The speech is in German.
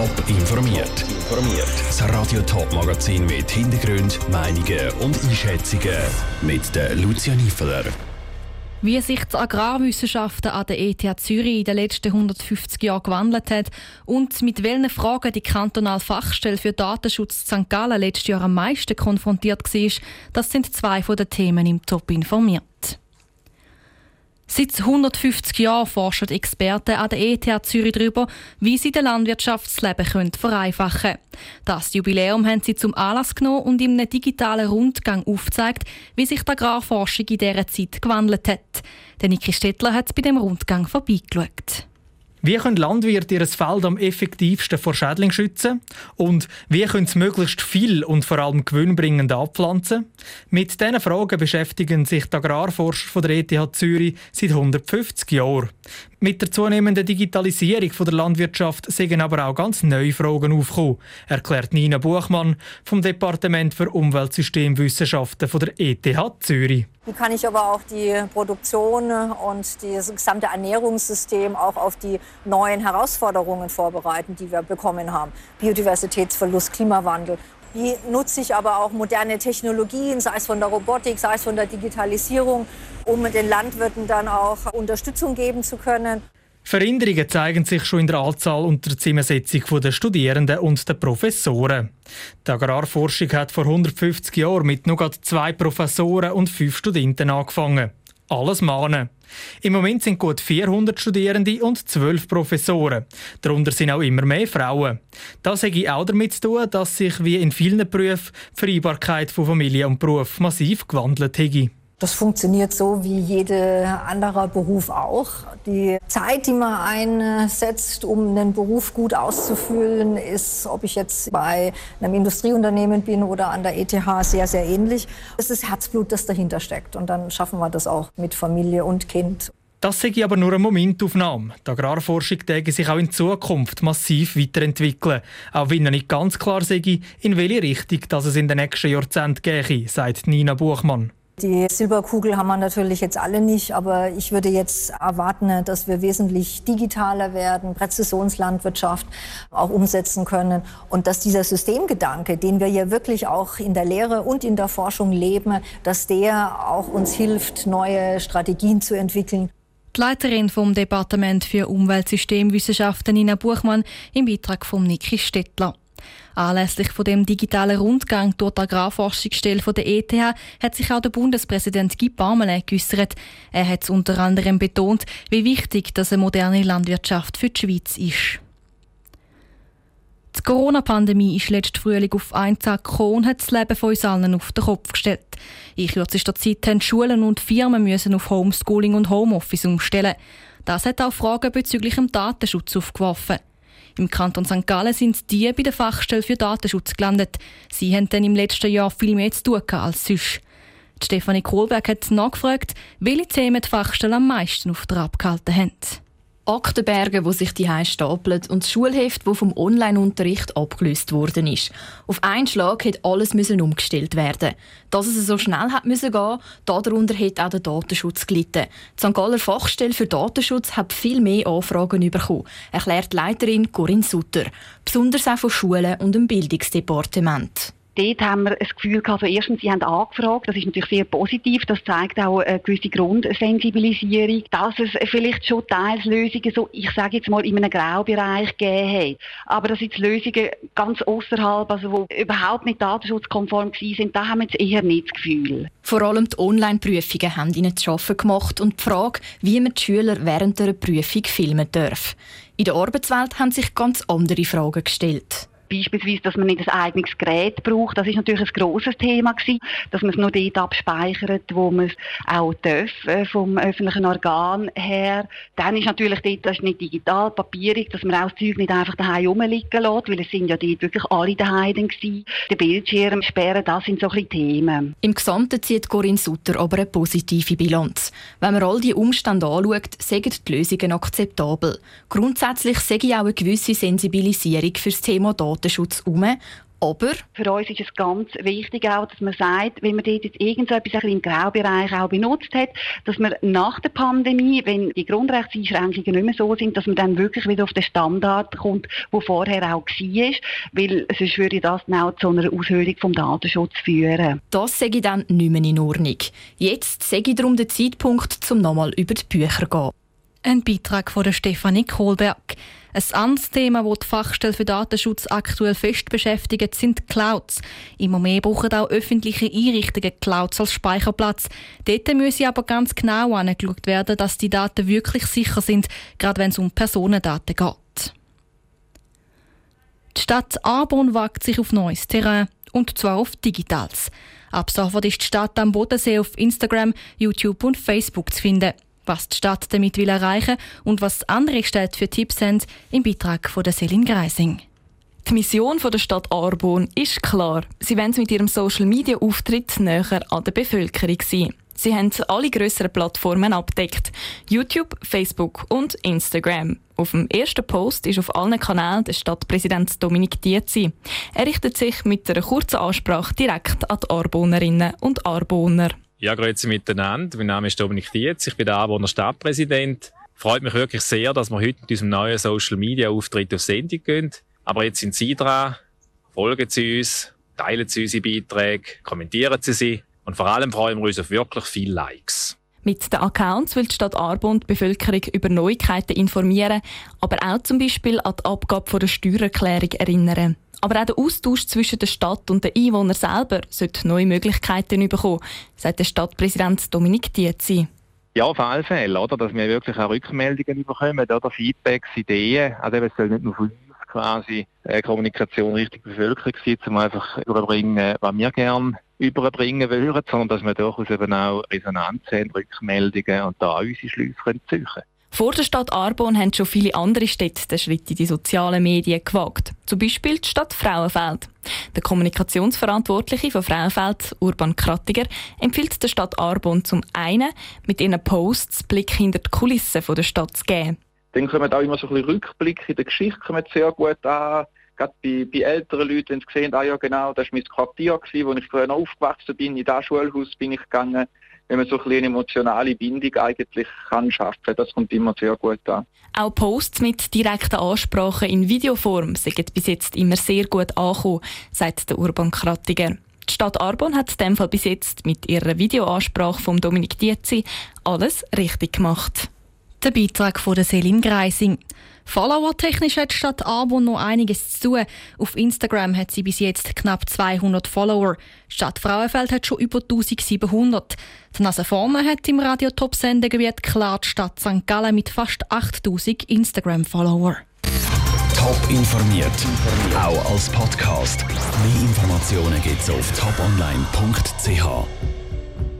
Top informiert. Informiert. Das Radio Top Magazin mit Hintergrund, Meinungen und Einschätzungen mit der Lucia Niefeler. Wie sich die Agrarwissenschaften an der ETH Zürich in den letzten 150 Jahren gewandelt hat und mit welchen Fragen die kantonale Fachstelle für Datenschutz St. Gallen letztes Jahr am meisten konfrontiert war, das sind zwei von den Themen im Top informiert. Seit 150 Jahren forschen Experten an der ETH Zürich darüber, wie sie das Landwirtschaftsleben vereinfachen können. Das Jubiläum haben sie zum Anlass genommen und einem digitalen Rundgang aufgezeigt, wie sich die Agrarforschung in dieser Zeit gewandelt hat. Der Niki Stettler hat bei dem Rundgang vorbeigeschaut. Wie können Landwirte ihr Feld am effektivsten vor Schädlingen schützen? Und wie können sie möglichst viel und vor allem gewinnbringend abpflanzen? Mit diesen Fragen beschäftigen sich die Agrarforscher von der ETH Zürich seit 150 Jahren. Mit der zunehmenden Digitalisierung der Landwirtschaft sind aber auch ganz neue Fragen aufgekommen, erklärt Nina Buchmann vom Departement für Umweltsystemwissenschaften von der ETH Zürich. Wie kann ich aber auch die Produktion und das gesamte Ernährungssystem auch auf die neuen Herausforderungen vorbereiten, die wir bekommen haben? Biodiversitätsverlust, Klimawandel. Wie nutze ich aber auch moderne Technologien, sei es von der Robotik, sei es von der Digitalisierung, um den Landwirten dann auch Unterstützung geben zu können? Veränderungen zeigen sich schon in der Anzahl und der Zusammensetzung der Studierenden und der Professoren. Die Agrarforschung hat vor 150 Jahren mit nur zwei Professoren und fünf Studenten angefangen. Alles Männer. Im Moment sind gut 400 Studierende und 12 Professoren. Darunter sind auch immer mehr Frauen. Das hat auch damit zu tun, dass sich wie in vielen Berufen die Vereinbarkeit von Familie und Beruf massiv gewandelt hat. Das funktioniert so wie jeder anderer Beruf auch. Die Zeit, die man einsetzt, um einen Beruf gut auszufüllen, ist, ob ich jetzt bei einem Industrieunternehmen bin oder an der ETH, sehr, sehr ähnlich. Es ist Herzblut, das dahinter steckt. Und dann schaffen wir das auch mit Familie und Kind. Das sei aber nur eine Momentaufnahme. Die Agrarforschung täge sich auch in Zukunft massiv weiterentwickeln. Auch wenn er nicht ganz klar sei, in welche Richtung dass es in den nächsten Jahrzehnten gehe, sagt Nina Buchmann. Die Silberkugel haben wir natürlich jetzt alle nicht, aber ich würde jetzt erwarten, dass wir wesentlich digitaler werden, Präzisionslandwirtschaft auch umsetzen können und dass dieser Systemgedanke, den wir ja wirklich auch in der Lehre und in der Forschung leben, dass der auch uns hilft, neue Strategien zu entwickeln. Die Leiterin vom Departement für Umweltsystemwissenschaften Nina Buchmann im Beitrag von Niki Stettler. Anlässlich von dem digitalen Rundgang durch die Agrarforschungsstelle der ETH hat sich auch der Bundespräsident Guy Parmelin geäussert. Er hat unter anderem betont, wie wichtig dass eine moderne Landwirtschaft für die Schweiz ist. Die Corona-Pandemie ist letzten Frühling auf einen Tag gekommen und hat das Leben von uns allen auf den Kopf gestellt. In kürzester Zeit mussten Schulen und Firmen müssen auf Homeschooling und Homeoffice umstellen. Das hat auch Fragen bezüglich dem Datenschutz aufgeworfen. Im Kanton St. Gallen sind die bei der Fachstelle für Datenschutz gelandet. Sie haben dann im letzten Jahr viel mehr zu tun als sonst. Stefanie Kohlberg hat nachgefragt, welche Themen die Fachstelle am meisten auf der abgehalten haben. Aktenberge, wo sich die stapeln und das Schulheft, wo vom Online-Unterricht abgelöst worden ist. Auf einen Schlag hätte alles müssen umgestellt werden. Dass es so schnell hat müssen gehen, darunter hat auch der Datenschutz gelitten. Die St. Galler Fachstelle für Datenschutz hat viel mehr Anfragen bekommen, erklärt Leiterin Corinne Sutter, besonders auch von Schulen und dem Bildungsdepartement dort haben wir das Gefühl gehabt, also erstens, sie haben angefragt, das ist natürlich sehr positiv, das zeigt auch eine gewisse Grundsensibilisierung, dass es vielleicht schon teils Lösungen so, ich sage jetzt mal, in einem Graubereich gegeben hat. Aber dass jetzt Lösungen ganz außerhalb, also wo überhaupt nicht datenschutzkonform sind, da haben wir jetzt eher nicht das Gefühl. Vor allem die Online-Prüfungen haben ihnen zu schaffen gemacht und die Frage, wie man die Schüler während der Prüfung filmen darf. In der Arbeitswelt haben sich ganz andere Fragen gestellt beispielsweise, dass man nicht ein eigenes Gerät braucht. Das ist natürlich ein grosses Thema gewesen, dass man es nur dort abspeichert, wo man es auch darf, äh, vom öffentlichen Organ her. Dann ist natürlich dort, das ist nicht digital, papierig, dass man auch das Zeug nicht einfach daheim rumliegen lässt, weil es sind ja dort wirklich alle daheim gewesen. Der Bildschirm sperren, das sind so ein Themen. Im Gesamten zieht Corinne Sutter aber eine positive Bilanz. Wenn man all die Umstände anschaut, sind die Lösungen akzeptabel. Grundsätzlich sehe ich auch eine gewisse Sensibilisierung für das Thema Daten Datenschutz um. Aber für uns ist es ganz wichtig auch, dass man sagt, wenn man dort jetzt irgendetwas im Graubereich auch benutzt hat, dass man nach der Pandemie, wenn die Grundrechtseinschränkungen nicht mehr so sind, dass man dann wirklich wieder auf den Standard kommt, wo vorher auch war, weil sonst würde das dann auch zu einer Aushöhlung vom Datenschutz führen. Das sage ich dann nicht mehr in Ordnung. Jetzt sage ich darum den Zeitpunkt, um nochmal über die Bücher zu gehen. Ein Beitrag von Stefanie Kohlberg. Ein anderes Thema, das die Fachstelle für Datenschutz aktuell fest beschäftigt, sind Clouds. Immer mehr brauchen auch öffentliche Einrichtungen Clouds als Speicherplatz. Dort müsse aber ganz genau angeschaut werden, dass die Daten wirklich sicher sind, gerade wenn es um Personendaten geht. Die Stadt Arbon wagt sich auf neues Terrain, und zwar auf Digitales. Ab sofort ist die Stadt am Bodensee auf Instagram, YouTube und Facebook zu finden was die Stadt damit will erreichen und was andere Städte für Tipps haben, im Beitrag von der Selin Greising. Die Mission der Stadt Arbon ist klar. Sie wollen mit ihrem Social-Media-Auftritt näher an der Bevölkerung sein. Sie haben alle grösseren Plattformen abdeckt. YouTube, Facebook und Instagram. Auf dem ersten Post ist auf allen Kanälen der Stadtpräsident Dominik Dietzi. Er richtet sich mit einer kurzen Ansprache direkt an die Arbonerinnen und Arboner. Ja, grüezi miteinander. Mein Name ist Dominik Dietz. Ich bin der Anwohner Stadtpräsident. Freut mich wirklich sehr, dass wir heute mit unserem neuen Social Media Auftritt auf Sendung gehen. Aber jetzt sind Sie dran. Folgen Sie uns, teilen Sie unsere Beiträge, kommentieren Sie sie. Und vor allem freuen wir uns auf wirklich viele Likes. Mit den Accounts will die Stadt Arbon die Bevölkerung über Neuigkeiten informieren, aber auch zum Beispiel an die Abgabe der Steuererklärung erinnern. Aber auch der Austausch zwischen der Stadt und den Einwohnern selber sollte neue Möglichkeiten bekommen, sagt der Stadtpräsident Dominik Dietzi. Ja, auf alle Fälle, oder? dass wir wirklich auch Rückmeldungen bekommen, oder Feedbacks, Ideen. Also es soll nicht nur von uns quasi äh, Kommunikation Richtung Bevölkerung sein, um einfach überbringen, was wir gerne überbringen würden, sondern dass wir durchaus eben auch Resonanz haben, Rückmeldungen und da unsere Schlüsse ziehen können. Vor der Stadt Arbon haben schon viele andere Städte den Schritt in die sozialen Medien gewagt. Zum Beispiel die Stadt Frauenfeld. Der Kommunikationsverantwortliche von Frauenfeld, Urban Krattiger, empfiehlt der Stadt Arbon zum einen, mit ihren Posts Blick hinter die Kulissen der Stadt zu geben. Dann kommen auch immer so ein bisschen Rückblicke in der Geschichte sehr gut an. Gerade bei, bei älteren Leuten, wenn sie sehen, ah ja genau, das war mein Quartier, wo ich früher aufgewachsen bin, in das Schulhaus bin ich gegangen wenn man so ein eine emotionale Bindung eigentlich kann schaffen. Das kommt immer sehr gut an. Auch Posts mit direkten Ansprachen in Videoform sind bis jetzt immer sehr gut angekommen, sagt der Urban Krattiger. Die Stadt Arbon hat in dem Fall bis jetzt mit ihrer Videoansprache von Dominik Dietzi alles richtig gemacht. Der Beitrag von der Selin Greising. Follower-technisch hat die Stadt Arbon noch einiges zu tun. Auf Instagram hat sie bis jetzt knapp 200 Follower. Die Stadt Frauenfeld hat schon über 1700. Die Nase vorne hat im Radio-Top-Sendegebiet klar die Stadt St. Gallen mit fast 8000 Instagram-Follower. Top informiert, auch als Podcast. Mehr Informationen gibt's auf toponline.ch.